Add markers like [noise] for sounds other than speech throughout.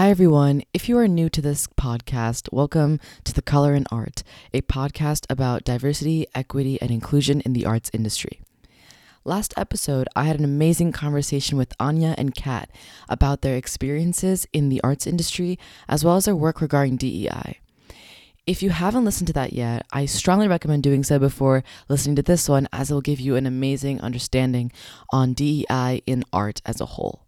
Hi, everyone. If you are new to this podcast, welcome to The Color in Art, a podcast about diversity, equity, and inclusion in the arts industry. Last episode, I had an amazing conversation with Anya and Kat about their experiences in the arts industry as well as their work regarding DEI. If you haven't listened to that yet, I strongly recommend doing so before listening to this one, as it will give you an amazing understanding on DEI in art as a whole.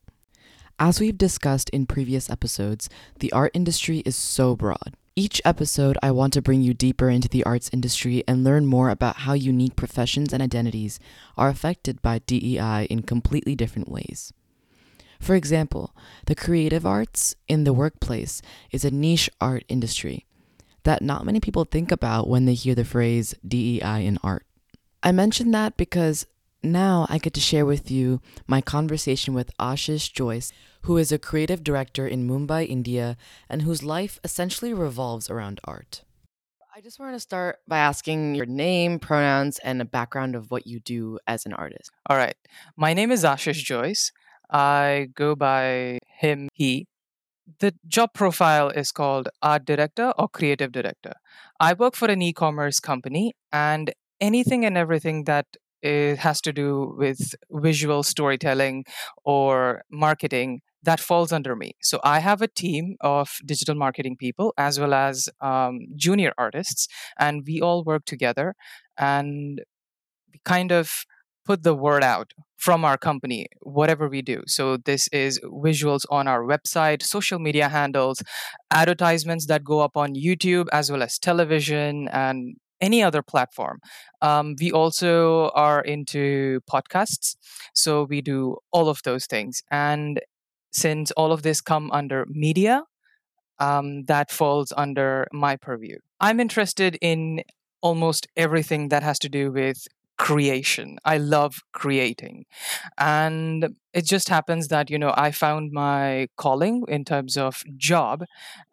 As we've discussed in previous episodes, the art industry is so broad. Each episode, I want to bring you deeper into the arts industry and learn more about how unique professions and identities are affected by DEI in completely different ways. For example, the creative arts in the workplace is a niche art industry that not many people think about when they hear the phrase DEI in art. I mention that because now I get to share with you my conversation with Ashish Jois, who is a creative director in Mumbai, India, and whose life essentially revolves around art. I just want to start by asking your name, pronouns, and a background of what you do as an artist. All right. My name is Ashish Jois. I go by him, he. The job profile is called art director or creative director. I work for an e commerce company, and anything and everything that it has to do with visual storytelling or marketing that falls under me. So I have a team of digital marketing people as well as um, junior artists, and we all work together and we kind of put the word out from our company, whatever we do. So this is visuals on our website, social media handles, advertisements that go up on YouTube as well as television and any other platform. Um, we also are into podcasts, so we do all of those things. And since all of this come under media, um, that falls under my purview. I'm interested in almost everything that has to do with creation. I love creating. And it just happens that, you know, I found my calling in terms of job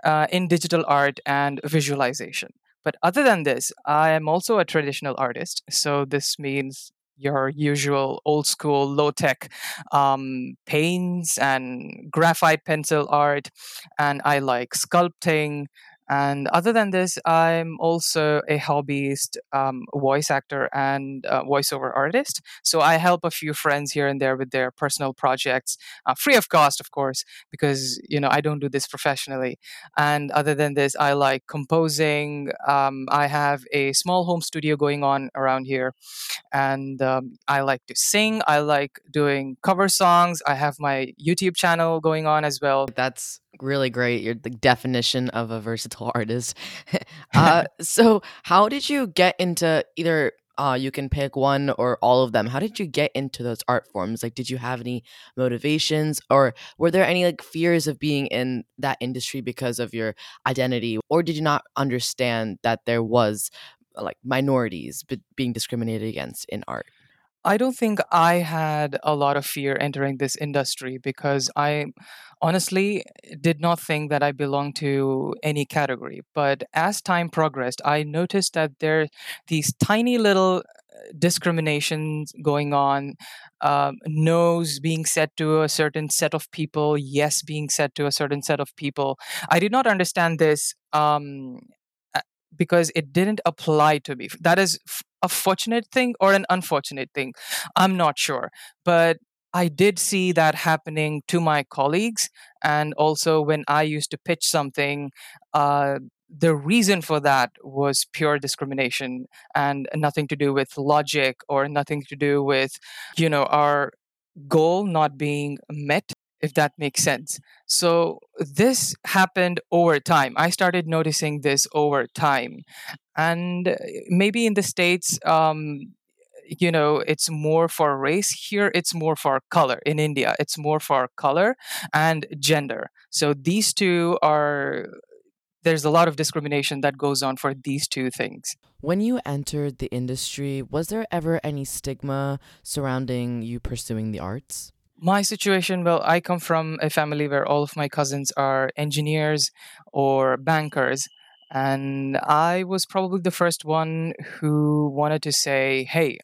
uh, in digital art and visualization. But other than this, I am also a traditional artist. So this means your usual old school low tech um, paints and graphite pencil art. And I like sculpting. And other than this, I'm also a hobbyist um, voice actor and uh, voiceover artist. So I help a few friends here and there with their personal projects, uh, free of cost, of course, because you know I don't do this professionally. And other than this, I like composing. Um, I have a small home studio going on around here, and um, I like to sing. I like doing cover songs. I have my YouTube channel going on as well. That's really great. You're the definition of a versatile [laughs] artist. uh, [laughs] so, how did you get into either? Uh, you can pick one or all of them. How did you get into those art forms? Like, did you have any motivations, or were there any like fears of being in that industry because of your identity, or did you not understand that there was like minorities being discriminated against in art? I don't think I had a lot of fear entering this industry because I honestly did not think that I belonged to any category. But as time progressed, I noticed that there these tiny little uh, discriminations going on um, no's being said to a certain set of people yes being said to a certain set of people i did not understand this um, because it didn't apply to me. That is a fortunate thing or an unfortunate thing. I'm not sure. But I did see that happening to my colleagues. And also, when I used to pitch something, uh, the reason for that was pure discrimination and nothing to do with logic or nothing to do with, you know, our goal not being met if that makes sense. So this happened over time. I started noticing this over time. And uh, maybe in the States, um, you know, it's more for race. Here, it's more for color. In India, it's more for color and gender. So these two are there's a lot of discrimination that goes on for these two things. When you entered the industry, was there ever any stigma surrounding you pursuing the arts? My situation, well, I come from a family where all of my cousins are engineers or bankers. And I was probably the first one who wanted to say, hey,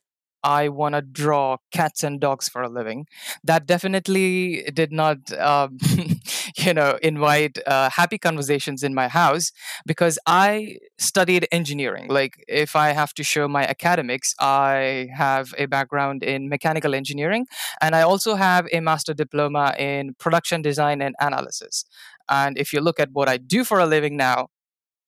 I want to draw cats and dogs for a living. That definitely did not, um, [laughs] you know, invite uh, happy conversations in my house because I studied engineering. Like, if I have to show my academics, I have a background in mechanical engineering, and I also have a master diploma in production design and analysis. And if you look at what I do for a living now,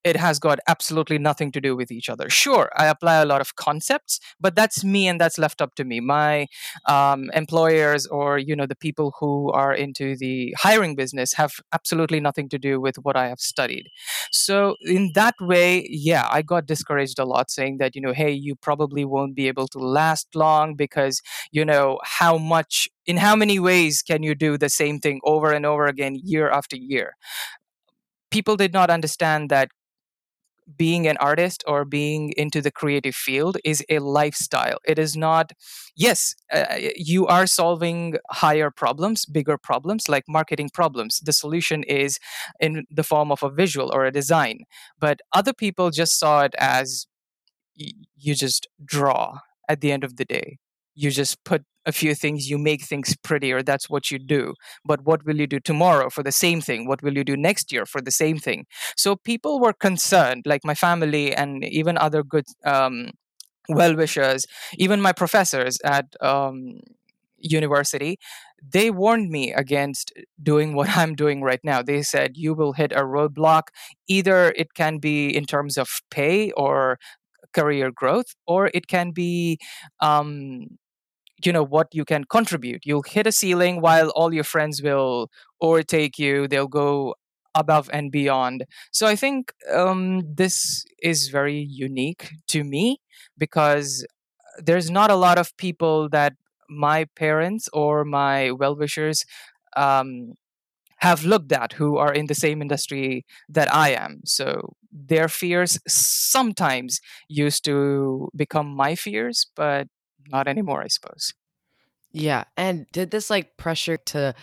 it has got absolutely nothing to do with each other. Sure, I apply a lot of concepts, but that's me and that's left up to me. My um, employers or you know the people who are into the hiring business have absolutely nothing to do with what I have studied. So in that way, yeah, I got discouraged a lot, saying that you know, hey, you probably won't be able to last long because you know how much in how many ways can you do the same thing over and over again year after year people did not understand that being an artist or being into the creative field is a lifestyle. It is not, yes, uh, you are solving higher problems, bigger problems, like marketing problems. The solution is in the form of a visual or a design. But other people just saw it as y- you just draw at the end of the day. You just put a few things, you make things prettier. That's what you do. But what will you do tomorrow for the same thing? What will you do next year for the same thing? So people were concerned, like my family and even other good um, well wishers, even my professors at um, university, they warned me against doing what I'm doing right now. They said, you will hit a roadblock. Either it can be in terms of pay or career growth, or it can be um, you know what you can contribute you'll hit a ceiling while all your friends will overtake you they'll go above and beyond so i think um, this is very unique to me because there's not a lot of people that my parents or my well-wishers um, have looked at who are in the same industry that I am. So their fears sometimes used to become my fears, but not anymore, I suppose. Yeah. And did this like pressure to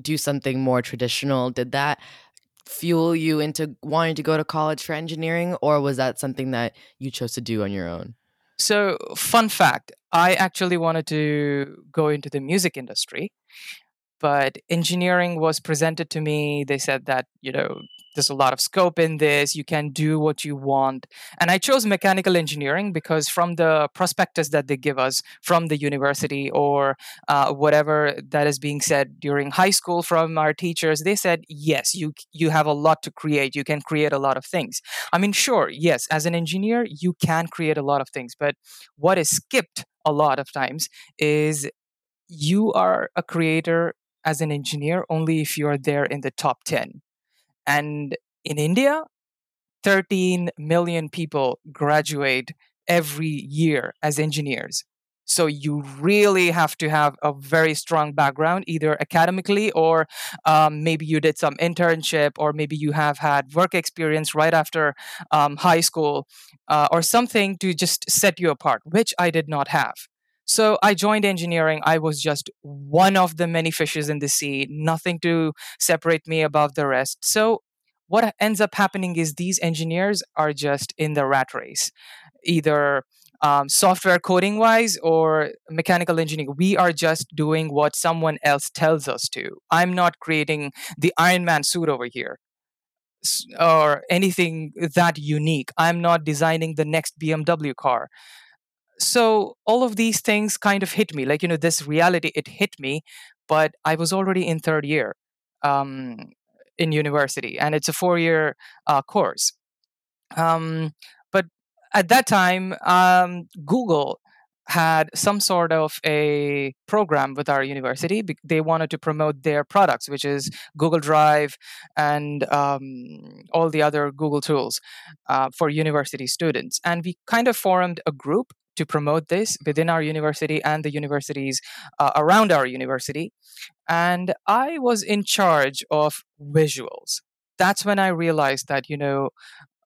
do something more traditional, did that fuel you into wanting to go to college for engineering or was that something that you chose to do on your own? So, fun fact, I actually wanted to go into the music industry but engineering was presented to me they said that you know there's a lot of scope in this you can do what you want. And i chose mechanical engineering because from the prospectus that they give us from the university or uh, whatever that is being said during high school from our teachers they said yes you you have a lot to create. You can create a lot of things. I mean sure yes as an engineer you can create a lot of things but what is skipped a lot of times is you are a creator as an engineer only if you are there in the top 10. And in India, 13 million people graduate every year as engineers. So you really have to have a very strong background, either academically or um, maybe you did some internship, or maybe you have had work experience right after um, high school, uh, or something to just set you apart, which I did not have. So I joined engineering. I was just one of the many fishes in the sea, nothing to separate me above the rest. So what ends up happening is these engineers are just in the rat race, either um, software coding wise or mechanical engineering. We are just doing what someone else tells us to. I'm not creating the Iron Man suit over here or anything that unique. I'm not designing the next BMW car so all of these things kind of hit me like you know this reality it hit me but i was already in third year um, in university and it's a four year uh, course. Um, but at that time um, google had some sort of a program with our university. They wanted to promote their products, which is Google Drive and um, all the other Google tools uh, for university students. And we kind of formed a group to promote this within our university and the universities uh, around our university. And I was in charge of visuals. That's when I realized that, you know,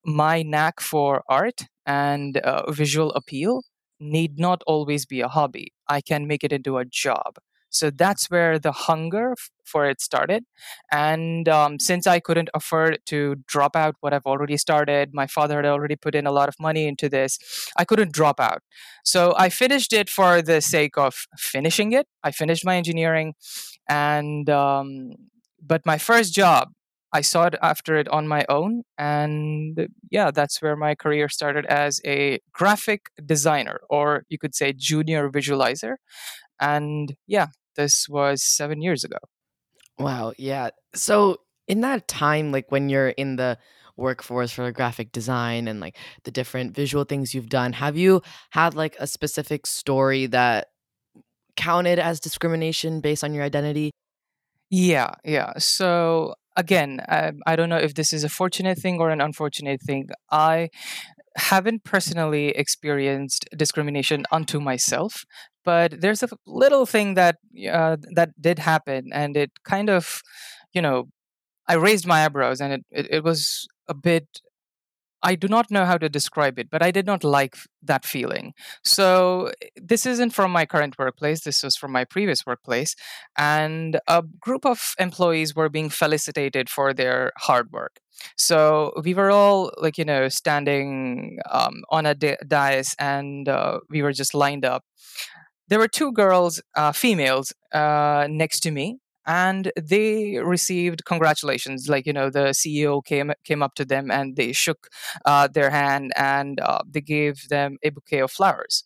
my knack for art and uh, visual appeal need not always be a hobby. I can make it into a job. So that's where the hunger f- for it started. And um, since I couldn't afford to drop out what I've already started, my father had already put in a lot of money into this, I couldn't drop out. So I finished it for the sake of finishing it. I finished my engineering. And, um, but my first job, I saw it after it on my own. And yeah, that's where my career started as a graphic designer, or you could say junior visualizer. And yeah, this was seven years ago. Wow, yeah. So in that time, like when you're in the workforce for graphic design and like the different visual things you've done, have you had like a specific story that counted as discrimination based on your identity? Yeah, yeah. So again, I, I don't know if this is a fortunate thing or an unfortunate thing. I haven't personally experienced discrimination unto myself, but there's a little thing that uh, that did happen, and it kind of, you know, I raised my eyebrows, and it it, it was a bit. I do not know how to describe it, but I did not like that feeling. So this isn't from my current workplace. This was from my previous workplace, and a group of employees were being felicitated for their hard work. So we were all like you know standing um, on a da- dais, and uh, we were just lined up there were two girls, uh, females, uh, next to me, and they received congratulations. Like you know, the CEO came came up to them and they shook uh, their hand and uh, they gave them a bouquet of flowers.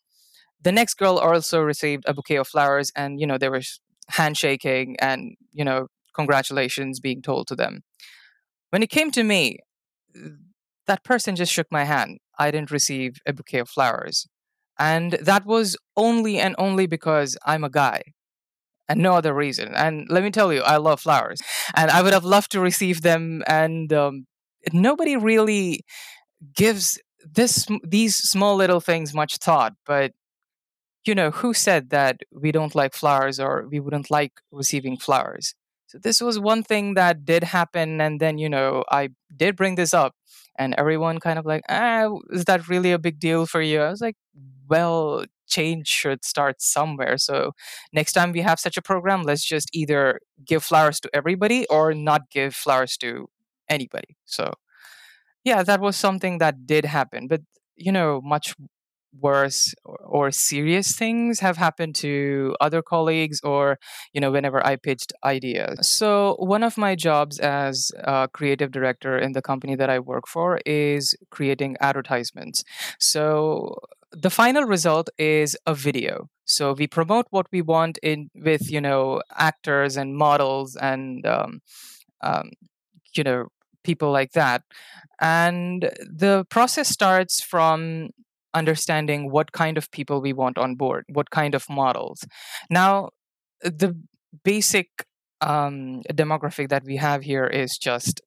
The next girl also received a bouquet of flowers, and you know they were handshaking and you know congratulations being told to them. When it came to me, that person just shook my hand. I didn't receive a bouquet of flowers. And that was only and only because I'm a guy and no other reason. And let me tell you, I love flowers and I would have loved to receive them. And um, nobody really gives this these small little things much thought but you know, who said that we don't like flowers or we wouldn't like receiving flowers? So this was one thing that did happen, and then you know I did bring this up, and everyone kind of like, ah, is that really a big deal for you? I was like, well, change should start somewhere. So next time we have such a program, let's just either give flowers to everybody or not give flowers to anybody. So yeah, that was something that did happen, but you know, much worse or, serious things have happened to other colleagues or you know whenever i pitched ideas so one of my jobs as a creative director in the company that i work for is creating advertisements so the final result is a video so we promote what we want in with you know actors and models and um, um, you know people like that and the process starts from understanding what kind of people we want on board, what kind of models. Now, the basic um, demographic that we have here is just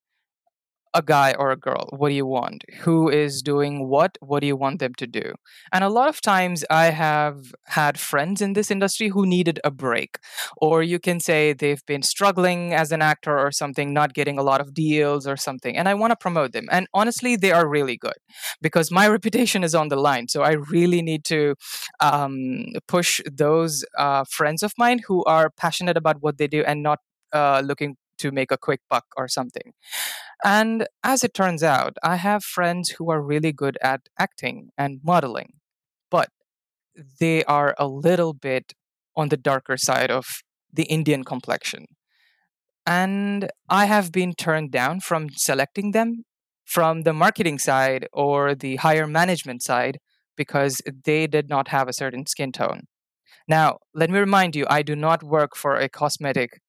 a guy or a girl what do you want? Who is doing what? What do you want them to do? And a lot of times i have had friends in this industry who needed a break. Or you can say they've been struggling as an actor or something not getting a lot of deals or something and i want to promote them. And honestly they are really good because my [laughs] reputation is on the line. So i really need to um, push those uh, friends of mine who are passionate about what they do and not uh, looking to make a quick buck or something. And as it turns out, I have friends who are really good at acting and modeling, but they are a little bit on the darker side of the Indian complexion. And I have been turned down from selecting them from the marketing side or the higher management side because they did not have a certain skin tone. Now, let me remind you, I do not work for a cosmetic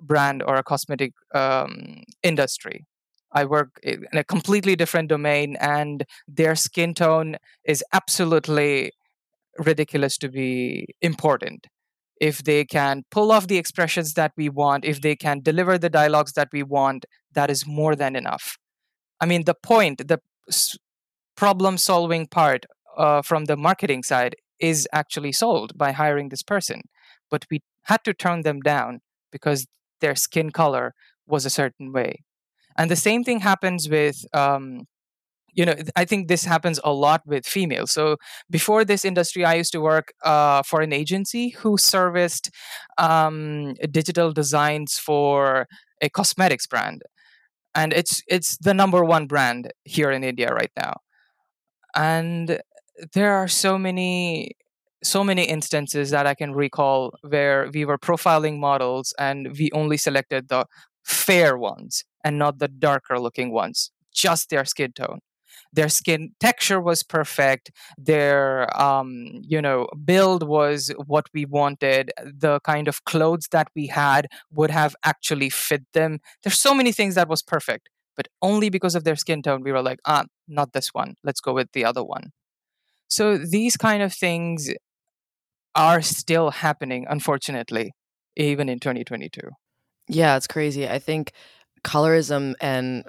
brand or a cosmetic um, industry. I work in a completely different domain, and their skin tone is absolutely ridiculous to be important. If they can pull off the expressions that we want, if they can deliver the dialogues that we want, that is more than enough. I mean, the point, the problem solving part uh, from the marketing side is actually solved by hiring this person. But we had to turn them down because their skin color was a certain way. And the same thing happens with, um, you know i think this happens a lot with females. So before this industry i used to work uh, for an agency who serviced um, digital designs for a cosmetics brand. And it's it's the number one brand here in india right now. And there are so many so many instances that i can recall where we were profiling models and we only selected the fair ones and not the darker looking ones just their skin tone. Their skin texture was perfect. Their um, you know build was what we wanted. The kind of clothes that we had would have actually fit them. There's so many things that was perfect but only because of their skin tone we were like ah not this one. Let's go with the other one. So these kind of things are still happening unfortunately even in 2022 yeah it's crazy. I think colorism and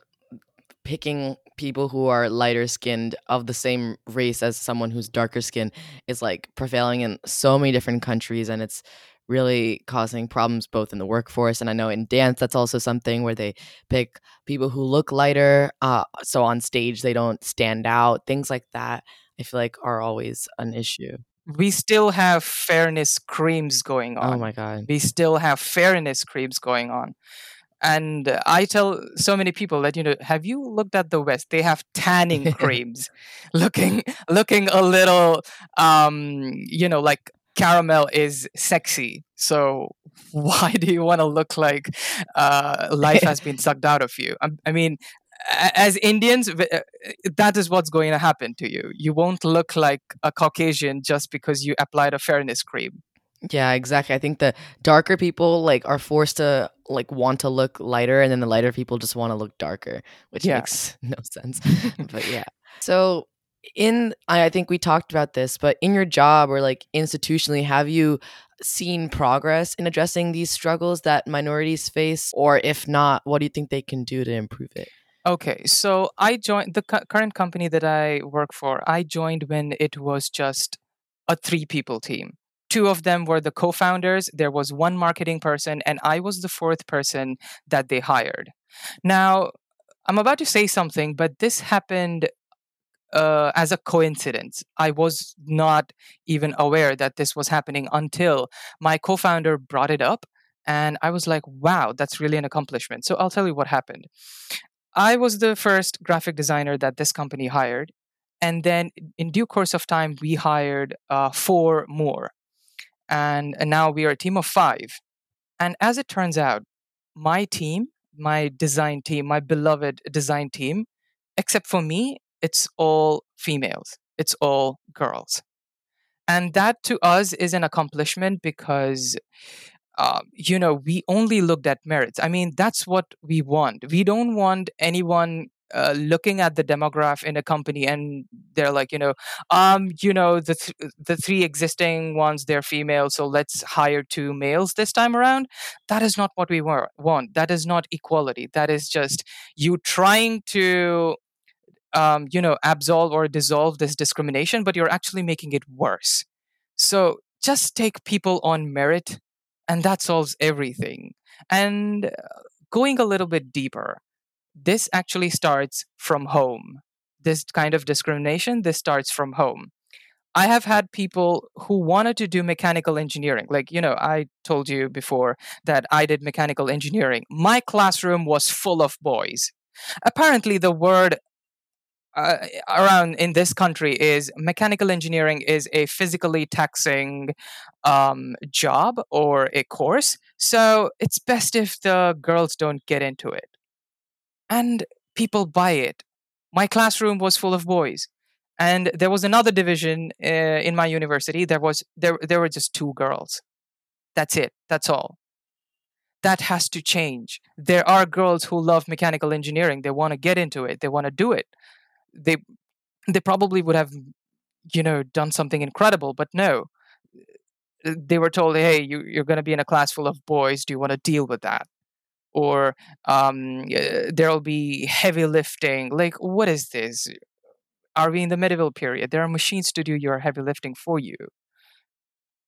picking people who are lighter skinned of the same race as someone who's darker skinned is like prevailing in so many different countries and it's really causing problems both in the workforce and i know in dance that's also something where they pick people who look lighter uh, so on stage they don't stand out things like that i feel like are always an issue we still have fairness creams going on. oh my god. We still have fairness creams going on. And i tell so many people that you know have you looked at the west? They have tanning [laughs] creams looking [laughs] looking a little um you know like caramel is sexy. So [laughs] why do you want to look like uh, life has been sucked out of you? I, I mean as Indians, uh, that is what's going to happen to you. You won't look like a Caucasian just because you applied a fairness cream. Yeah, exactly. I think the darker people like are forced to like want to look lighter and then the lighter people just want to look darker, which Yeah. makes [laughs] no sense. [laughs] but yeah. So in I I think we talked about this, but in your job or like institutionally, have you seen progress in addressing these struggles that minorities face or if not, what do you think they can do to improve it? Okay, so I joined the cu- current company that I work for. I joined when it was just a three people team. Two of them were the co founders, there was one marketing person, and I was the fourth person that they hired. Now, I'm about to say something, but this happened uh, as a coincidence. I was not even aware that this was happening until my co founder brought it up. And I was like, wow, that's really an accomplishment. So I'll tell you what happened. I was the first graphic designer that this company hired. And then in due course of time, we hired uh, four more. And, and now we are a team of five. And as it turns out, my team, my design team, my beloved design team, except for me, it's all females, it's all girls. And that to us is an accomplishment because uh, you know, we only looked at merits. I mean, that's what we want. We don't want anyone uh, looking at the demograph in a company and they're like, you know, um, you know, the th- the three existing ones they're female, so let's hire two males this time around. That is not what we wa- want. That is not equality. That is just you trying to. Um, you know, absolve or dissolve this discrimination, but you're actually making it worse. So just take people on merit and that solves everything. And uh, going a little bit deeper, this actually starts from home. This kind of discrimination, this starts from home. I have had people who wanted to do mechanical engineering. Like, you know, I told you before that I did mechanical engineering. My classroom was full of boys. Apparently, the word uh, around in this country is mechanical engineering is a physically taxing um, job or a course. So it's best if the girls don't get into it. And people buy it. My classroom was full of boys. And there was another division uh, in my university. There was there there were just two girls. That's it. That's all. That has to change. There are girls who love mechanical engineering. They want to get into it. They want to do it they they probably would have you know done something incredible but no. Uh, they were told hey you, you're going to be in a class full of boys. Do you want to deal with that? Or um, uh, there'll be heavy lifting. Like what is this? Are we in the medieval period? There are machines to do your heavy lifting for you.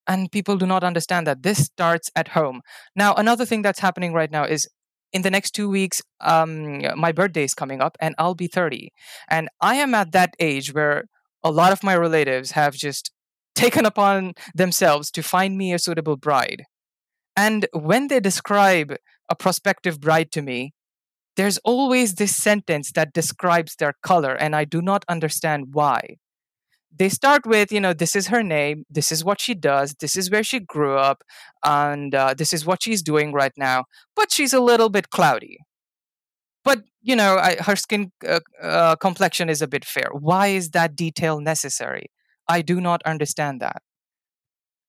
And people do not understand that this starts at home. Now another thing that's happening right now is in the next two weeks, um, my birthday is coming up and I'll be 30. And I am at that age where a lot of my relatives have just taken upon themselves to find me a suitable bride. And when they describe a prospective bride to me, there's always this sentence that describes their color, and I do not understand why. They start with, you know, this is her name, this is what she does, this is where she grew up, and uh, this is what she's doing right now, but she's a little bit cloudy. But, you know, I, her skin uh, uh, complexion is a bit fair. Why is that detail necessary? I do not understand that.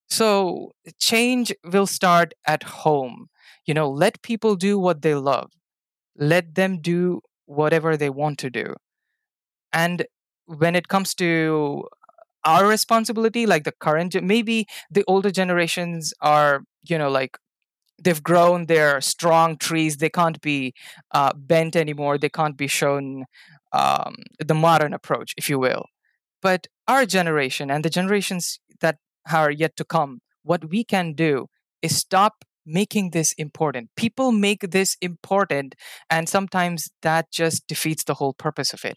So, change will start at home. You know, let people do what they love let them do whatever they want to do and when it comes to our responsibility like the current maybe the older generations are you know like they've grown they're strong trees they can't be uh, bent anymore they can't be shown um, the modern approach if you will but our generation and the generations that are yet to come what we can do is stop making this important. People make this important, and sometimes that just defeats the whole purpose of it.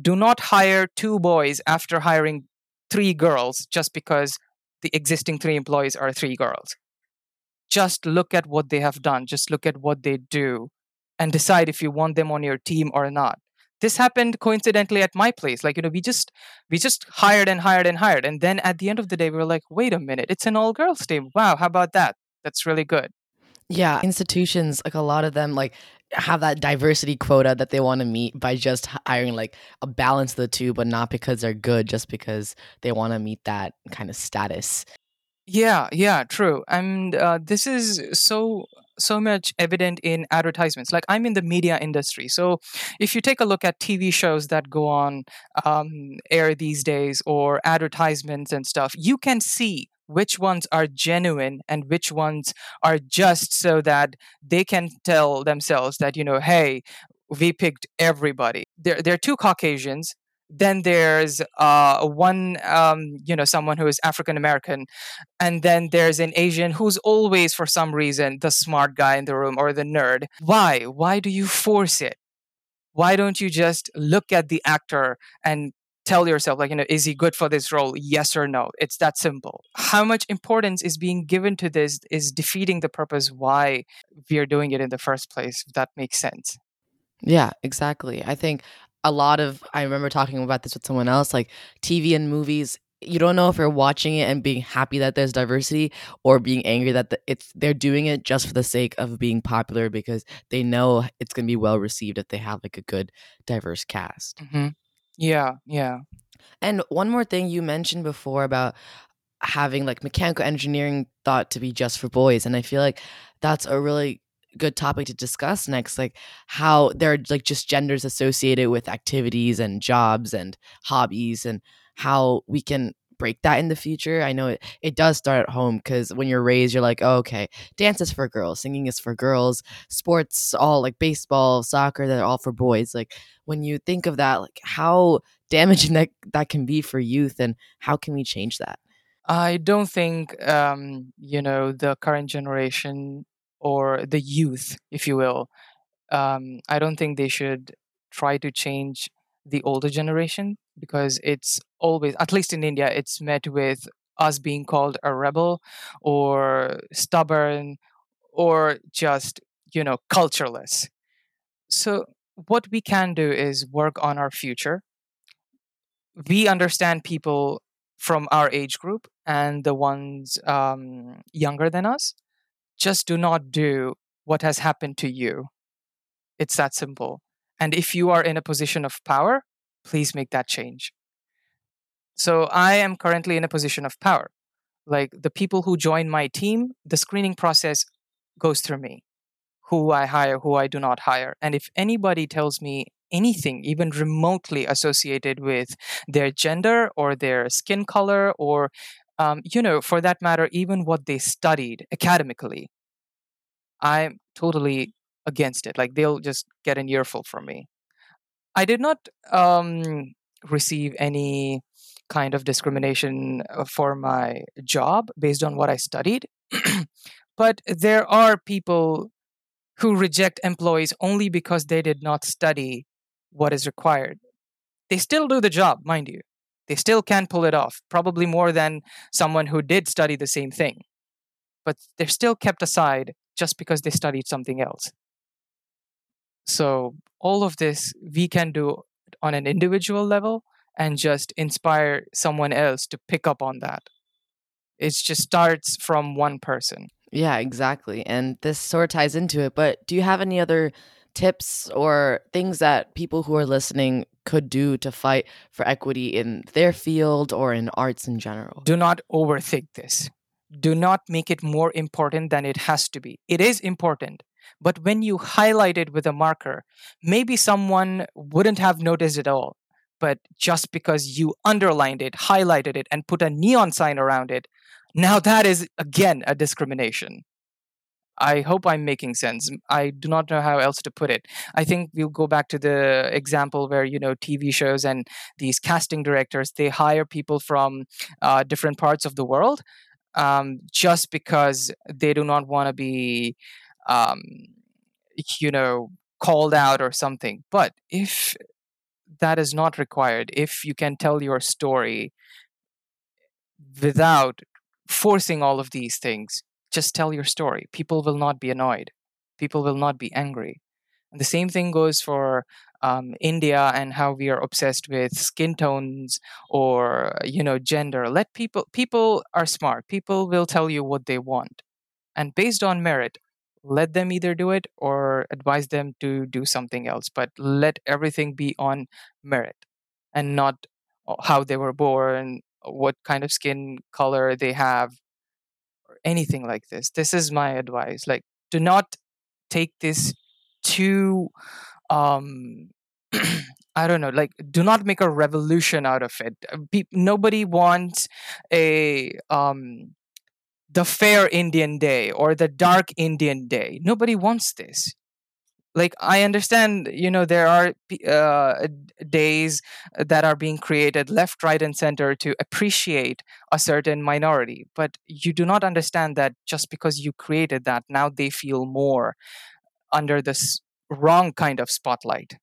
Do not hire two boys after hiring three girls just because the existing three employees are three girls. Just look at what they have done, just look at what they do, and decide if you want them on your team or not. This happened coincidentally at my place. Like you know we just we just hired and hired and hired. And then at the end of the day we were like wait a minute. It's an all girls team. Wow. How about that? That's really good. Yeah, institutions like a lot of them like have that diversity quota that they want to meet by just hiring like a balance of the two, but not because they're good, just because they want to meet that kind of status. Yeah, yeah, true. And uh, this is so so much evident in advertisements. Like I'm in the media industry, so if you take a look at TV shows that go on um, air these days or advertisements and stuff, you can see which ones are genuine and which ones are just so that they can tell themselves that you know hey we picked everybody there, there are two caucasians then there's uh, one um, you know someone who is african american and then there's an asian who's always for some reason the smart guy in the room or the nerd. Why? Why do you force it? Why don't you just look at the actor and tell yourself like you know is he good for this role? Yes or no? It's that simple. How much importance is being given to this is defeating the purpose why we are doing it in the first place if that makes sense. Yeah exactly. I think a lot of i remember talking about this with someone else like tv and movies you don't know if you're watching it and being happy that there's diversity or being angry that the, it's they're doing it just for the sake of being popular because they know it's going to be well received if they have like a good diverse cast mm-hmm. Yeah, yeah. And one more thing you mentioned before about having like mechanical engineering thought to be just for boys. And I feel like that's a really good topic to discuss next like how there are like just genders associated with activities and jobs and hobbies and how we can break that in the future. I know it, it does start at home because when you're raised, you're like, oh, okay, dance is for girls, singing is for girls, sports, all like baseball, soccer, they're all for boys. Like when you think of that, like how damaging [laughs] that, that can be for youth and how can we change that? I don't think, um, you know, the current generation or the youth, if you will, um, I don't think they should try to change the older generation because it's always, at least in India, it's met with us being called a rebel or stubborn or just, you know, cultureless. So, what we can do is work on our future. We understand people from our age group and the ones um, younger than us. Just do not do what has happened to you. It's that simple. And if you are in a position of power, please make that change. So I am currently in a position of power. Like the people who join my team, the screening process goes through me who I hire, who I do not hire. And if anybody tells me anything, even remotely associated with their gender or their skin color, or, um, you know, for that matter, even what they studied academically, I'm totally against it. Like they'll just get an earful from me. I did not um, receive any kind of discrimination uh, for my job based on what I studied. [clears throat] but there are people who reject employees only because they did not study what is required. They still do the job, mind you. They still can pull it off, probably more than someone who did study the same thing. But they're still kept aside just because they studied something else. So, all of this we can do on an individual level and just inspire someone else to pick up on that. It just starts from one person. Yeah, exactly. And this sort of ties into it. But do you have any other tips or things that people who are listening could do to fight for equity in their field or in arts in general? Do not overthink this. Do not make it more important than it has to be. It is important. But when you highlight it with a marker, maybe someone wouldn't have noticed it all. But just because you underlined it, highlighted it, and put a neon sign around it, now that is again a discrimination. I hope I'm making sense. I do not know how else to put it. I think we'll go back to the example where you know TV shows and these casting directors they hire people from uh, different parts of the world um, just because they do not want to be, um, you know, called out or something. But if that is not required, if you can tell your story without forcing all of these things. Just tell your story. People will not be annoyed. People will not be angry. And the same thing goes for um, India and how we are obsessed with skin tones or you know gender. Let people people are smart. People will tell you what they want, and based on merit, let them either do it or advise them to do something else. But let everything be on merit and not uh, how they were born what kind of skin color they have anything like this. This is my advice like do not take this too um [clears throat] i don't know like do not make a revolution out of it. Uh, Pe- nobody wants a um the fair indian day or the dark indian day. Nobody wants this like i understand you know there are uh, days that are being created left right and center to appreciate a certain minority but you do not understand that just because you created that now they feel more under this wrong kind of spotlight.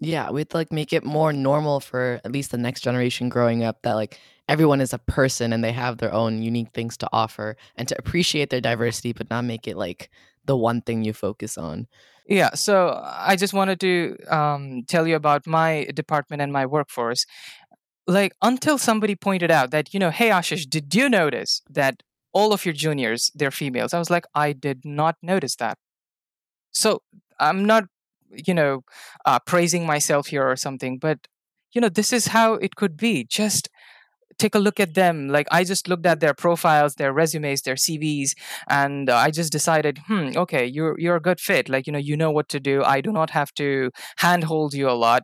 Yeah we'd like make it more normal for at least the next generation growing up that like everyone is a person and they have their own unique things to offer and to appreciate their diversity but not make it like the one thing you focus on yeah, so I just wanted to um, tell you about my department and my workforce. Like, until somebody pointed out that, you know, hey, Ashish, did you notice that all of your juniors, they're females? I was like, I did not notice that. So I'm not, you know, uh, praising myself here or something, but, you know, this is how it could be. Just take a look at them. Like I just looked at their profiles, their resumes, their CVs, and uh, I just decided, hmm, okay, you're you're a good fit. Like you know, you know what to do. I do not have to handhold you a lot.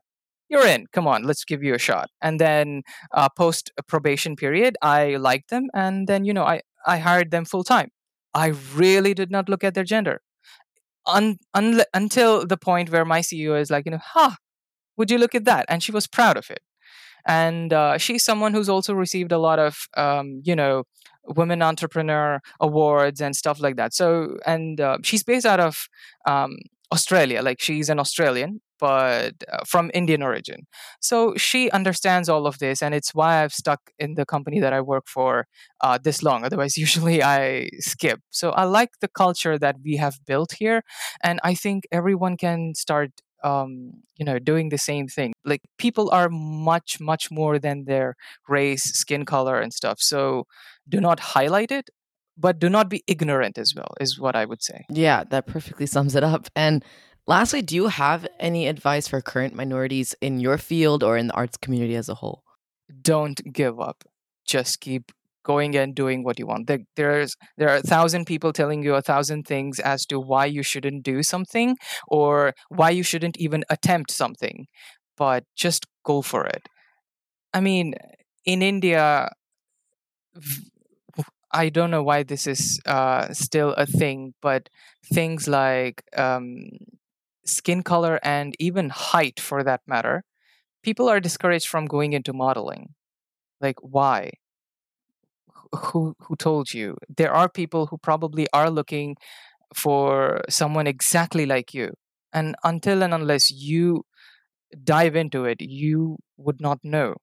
You're in. Come on, let's give you a shot. And then uh, post probation period, I liked them, and then you know, I I hired them full time. I really did not look at their gender. Un- un- until the point where my CEO is like, you know, huh, would you look at that? And she was proud of it and uh, she's someone who's also received a lot of um, you know women entrepreneur awards and stuff like that. So and uh, she's based out of um, australia like she's an australian but uh, from indian origin. So she understands all of this and it's why i've stuck in the company that i work for uh, this long. Otherwise [laughs] usually i skip. So i like the culture that we have built here and i think everyone can start um, you know doing the same thing. Like people are much much more than their race skin color and stuff so do not highlight it but do not be ignorant as well is what i would say. Yeah that perfectly [laughs] sums it up and lastly do you have any advice for current minorities in your field or in the arts community as a whole? Don't give up. Just keep going and doing what you want. There, there's there are a thousand people telling you a thousand things as to why you shouldn't do something or why you shouldn't even attempt something, but just go for it. I mean, in India, I don't know why this is uh, still a thing, but things like um, skin color and even height, for that matter, people are discouraged from going into modeling. Like, why? Who who told you there are people who probably are looking for someone exactly like you. And until and unless you dive into it, you would not know.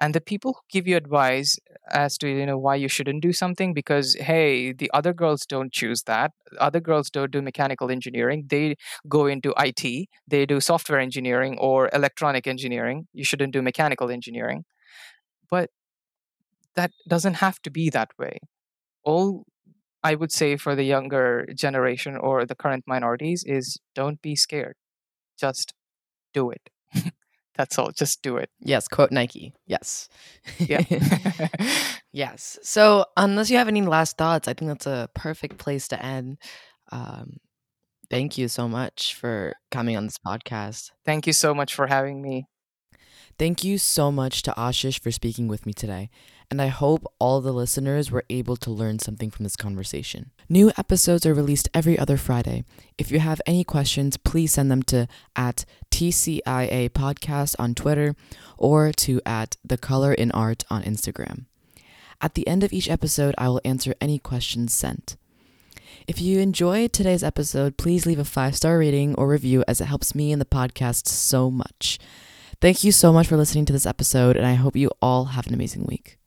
And the people who give you advice as to you know why you shouldn't do something because hey, the other girls don't choose that. Other girls don't do mechanical engineering. They go into IT. They do software engineering or electronic engineering. You shouldn't do mechanical engineering. But that doesn't have to be that way. All I would say for the younger generation or the current minorities is don't be scared. Just do it. [laughs] That's all. Just do it. Yes, quote Nike. Yes. Yeah. [laughs] yes. So, unless you have any last thoughts, I think that's a perfect place to end. Um, thank you so much for coming on this podcast. Thank you so much for having me. Thank you so much to Ashish for speaking with me today, and I hope all the listeners were able to learn something from this conversation. New episodes are released every other Friday. If you have any questions, please send them to at TCIA Podcast on Twitter or to at The Color in Art on Instagram. At the end of each episode, I will answer any questions sent. If you enjoyed today's episode, please leave a five star rating or review as it helps me and the podcast so much. Thank you so much for listening to this episode, and I hope you all have an amazing week.